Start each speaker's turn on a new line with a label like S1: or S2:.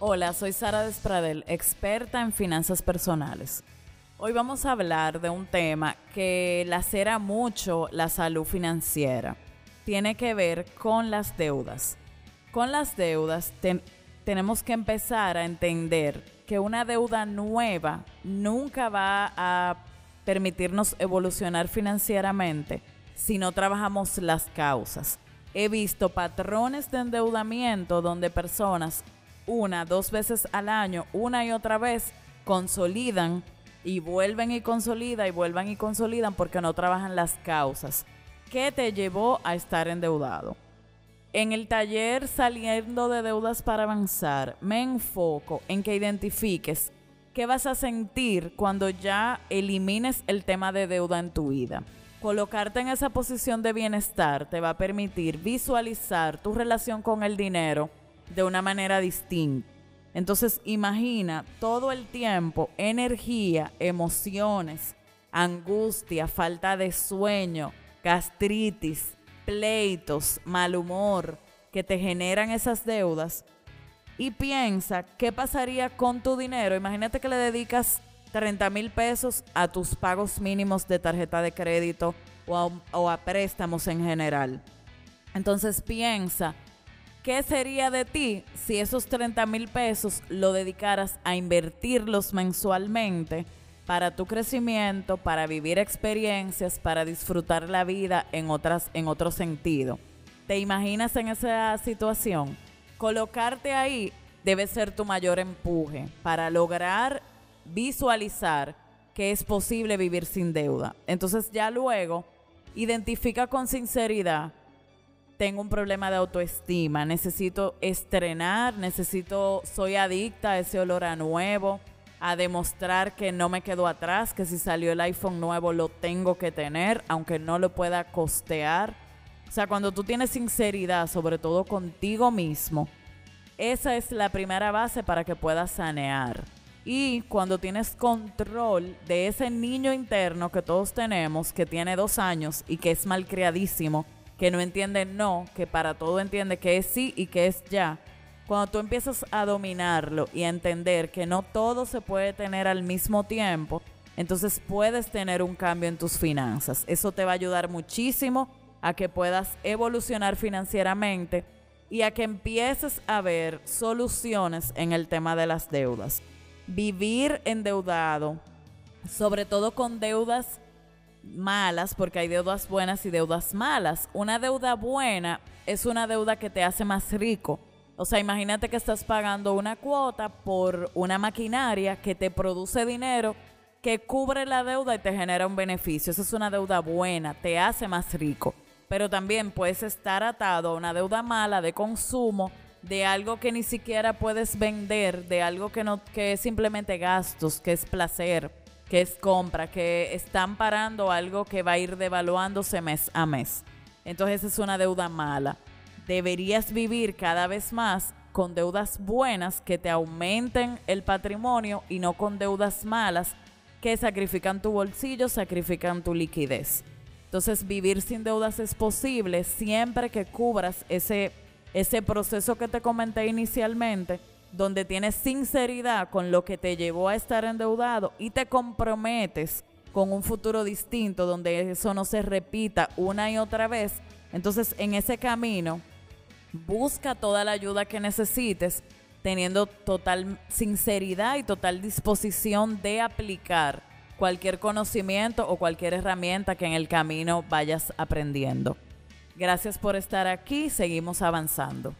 S1: Hola, soy Sara Despradel, experta en finanzas personales. Hoy vamos a hablar de un tema que lacera mucho la salud financiera. Tiene que ver con las deudas. Con las deudas tenemos que empezar a entender que una deuda nueva nunca va a permitirnos evolucionar financieramente si no trabajamos las causas. He visto patrones de endeudamiento donde personas una, dos veces al año, una y otra vez, consolidan y vuelven y consolidan y vuelvan y consolidan porque no trabajan las causas. ¿Qué te llevó a estar endeudado? En el taller Saliendo de Deudas para Avanzar, me enfoco en que identifiques qué vas a sentir cuando ya elimines el tema de deuda en tu vida. Colocarte en esa posición de bienestar te va a permitir visualizar tu relación con el dinero de una manera distinta. Entonces imagina todo el tiempo energía, emociones, angustia, falta de sueño, gastritis, pleitos, mal humor que te generan esas deudas y piensa qué pasaría con tu dinero. Imagínate que le dedicas 30 mil pesos a tus pagos mínimos de tarjeta de crédito o a, o a préstamos en general. Entonces piensa, ¿qué sería de ti si esos 30 mil pesos lo dedicaras a invertirlos mensualmente para tu crecimiento, para vivir experiencias, para disfrutar la vida en, otras, en otro sentido? ¿Te imaginas en esa situación? Colocarte ahí debe ser tu mayor empuje para lograr visualizar que es posible vivir sin deuda. Entonces ya luego identifica con sinceridad, tengo un problema de autoestima, necesito estrenar, necesito, soy adicta a ese olor a nuevo, a demostrar que no me quedo atrás, que si salió el iPhone nuevo lo tengo que tener, aunque no lo pueda costear. O sea, cuando tú tienes sinceridad, sobre todo contigo mismo, esa es la primera base para que puedas sanear. Y cuando tienes control de ese niño interno que todos tenemos, que tiene dos años y que es malcriadísimo, que no entiende no, que para todo entiende que es sí y que es ya. Cuando tú empiezas a dominarlo y a entender que no todo se puede tener al mismo tiempo, entonces puedes tener un cambio en tus finanzas. Eso te va a ayudar muchísimo a que puedas evolucionar financieramente y a que empieces a ver soluciones en el tema de las deudas vivir endeudado, sobre todo con deudas malas, porque hay deudas buenas y deudas malas. Una deuda buena es una deuda que te hace más rico. O sea, imagínate que estás pagando una cuota por una maquinaria que te produce dinero, que cubre la deuda y te genera un beneficio. Esa es una deuda buena, te hace más rico. Pero también puedes estar atado a una deuda mala de consumo de algo que ni siquiera puedes vender, de algo que no que es simplemente gastos, que es placer, que es compra, que están parando algo que va a ir devaluándose mes a mes. Entonces es una deuda mala. Deberías vivir cada vez más con deudas buenas que te aumenten el patrimonio y no con deudas malas que sacrifican tu bolsillo, sacrifican tu liquidez. Entonces vivir sin deudas es posible siempre que cubras ese ese proceso que te comenté inicialmente, donde tienes sinceridad con lo que te llevó a estar endeudado y te comprometes con un futuro distinto donde eso no se repita una y otra vez, entonces en ese camino busca toda la ayuda que necesites teniendo total sinceridad y total disposición de aplicar cualquier conocimiento o cualquier herramienta que en el camino vayas aprendiendo. Gracias por estar aquí, seguimos avanzando.